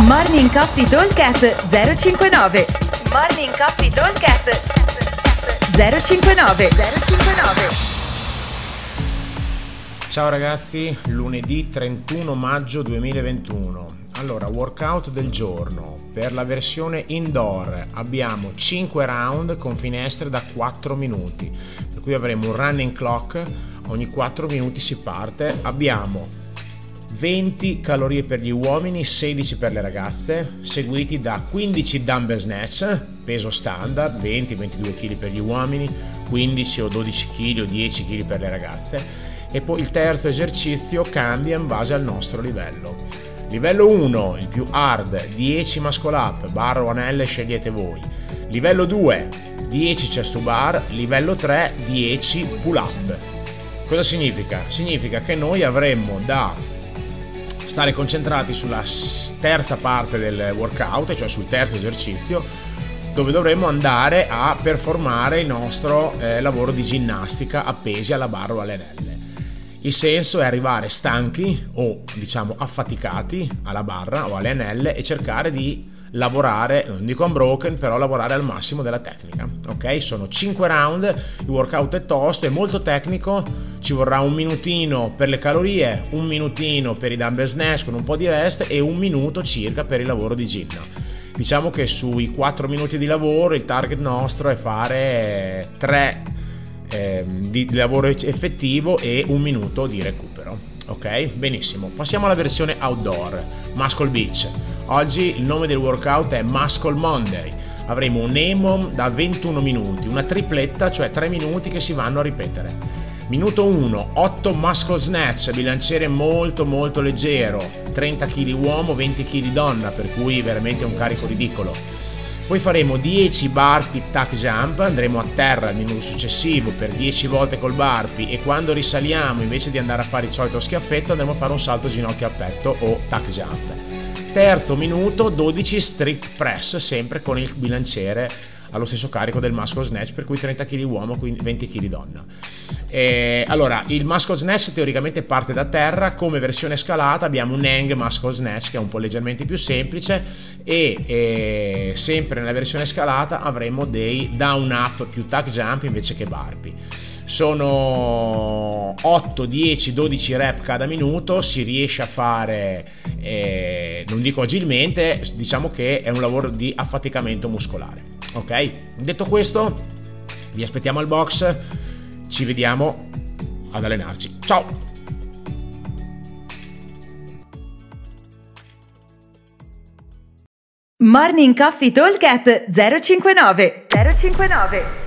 Morning Coffee Talkcast 059 Morning Coffee Talkcast 059 059 Ciao ragazzi, lunedì 31 maggio 2021. Allora, workout del giorno. Per la versione indoor abbiamo 5 round con finestre da 4 minuti. Per cui avremo un running clock, ogni 4 minuti si parte. Abbiamo 20 calorie per gli uomini, 16 per le ragazze, seguiti da 15 dumbbell snatch, peso standard, 20-22 kg per gli uomini, 15 o 12 kg o 10 kg per le ragazze e poi il terzo esercizio cambia in base al nostro livello. Livello 1, il più hard, 10 muscle up, barra o anelle scegliete voi. Livello 2, 10 chest to bar, livello 3, 10 pull up. Cosa significa? Significa che noi avremmo da stare concentrati sulla terza parte del workout, cioè sul terzo esercizio, dove dovremmo andare a performare il nostro eh, lavoro di ginnastica appesi alla barra o alle anelle. Il senso è arrivare stanchi o diciamo affaticati alla barra o alle anelle e cercare di lavorare, non dico unbroken, però lavorare al massimo della tecnica. Ok? Sono 5 round, il workout è tosto, è molto tecnico, ci vorrà un minutino per le calorie, un minutino per i dumbbell snatch con un po' di rest e un minuto circa per il lavoro di gym. Diciamo che sui 4 minuti di lavoro il target nostro è fare 3 eh, di lavoro effettivo e un minuto di recupero. Ok, benissimo. Passiamo alla versione outdoor, Muscle Beach. Oggi il nome del workout è Muscle Monday. Avremo un EMOM da 21 minuti, una tripletta, cioè 3 minuti che si vanno a ripetere. Minuto 1, 8 muscle snatch, bilanciere molto molto leggero, 30 kg uomo, 20 kg donna, per cui veramente un carico ridicolo. Poi faremo 10 burpee tack jump, andremo a terra il minuto successivo per 10 volte col burpee e quando risaliamo invece di andare a fare il solito schiaffetto andremo a fare un salto ginocchio a petto o tack jump. Terzo minuto 12 strict press sempre con il bilanciere allo stesso carico del muscle snatch, per cui 30 kg uomo, 20 kg donna. E, allora, il muscle snatch teoricamente parte da terra, come versione scalata abbiamo un hang muscle snatch che è un po' leggermente più semplice e, e sempre nella versione scalata avremo dei down up più tack jump invece che barbie sono 8, 10, 12 rep cada minuto, si riesce a fare, eh, non dico agilmente, diciamo che è un lavoro di affaticamento muscolare. Ok? Detto questo, vi aspettiamo al box, ci vediamo ad allenarci. Ciao! Morning Coffee Talk 059 059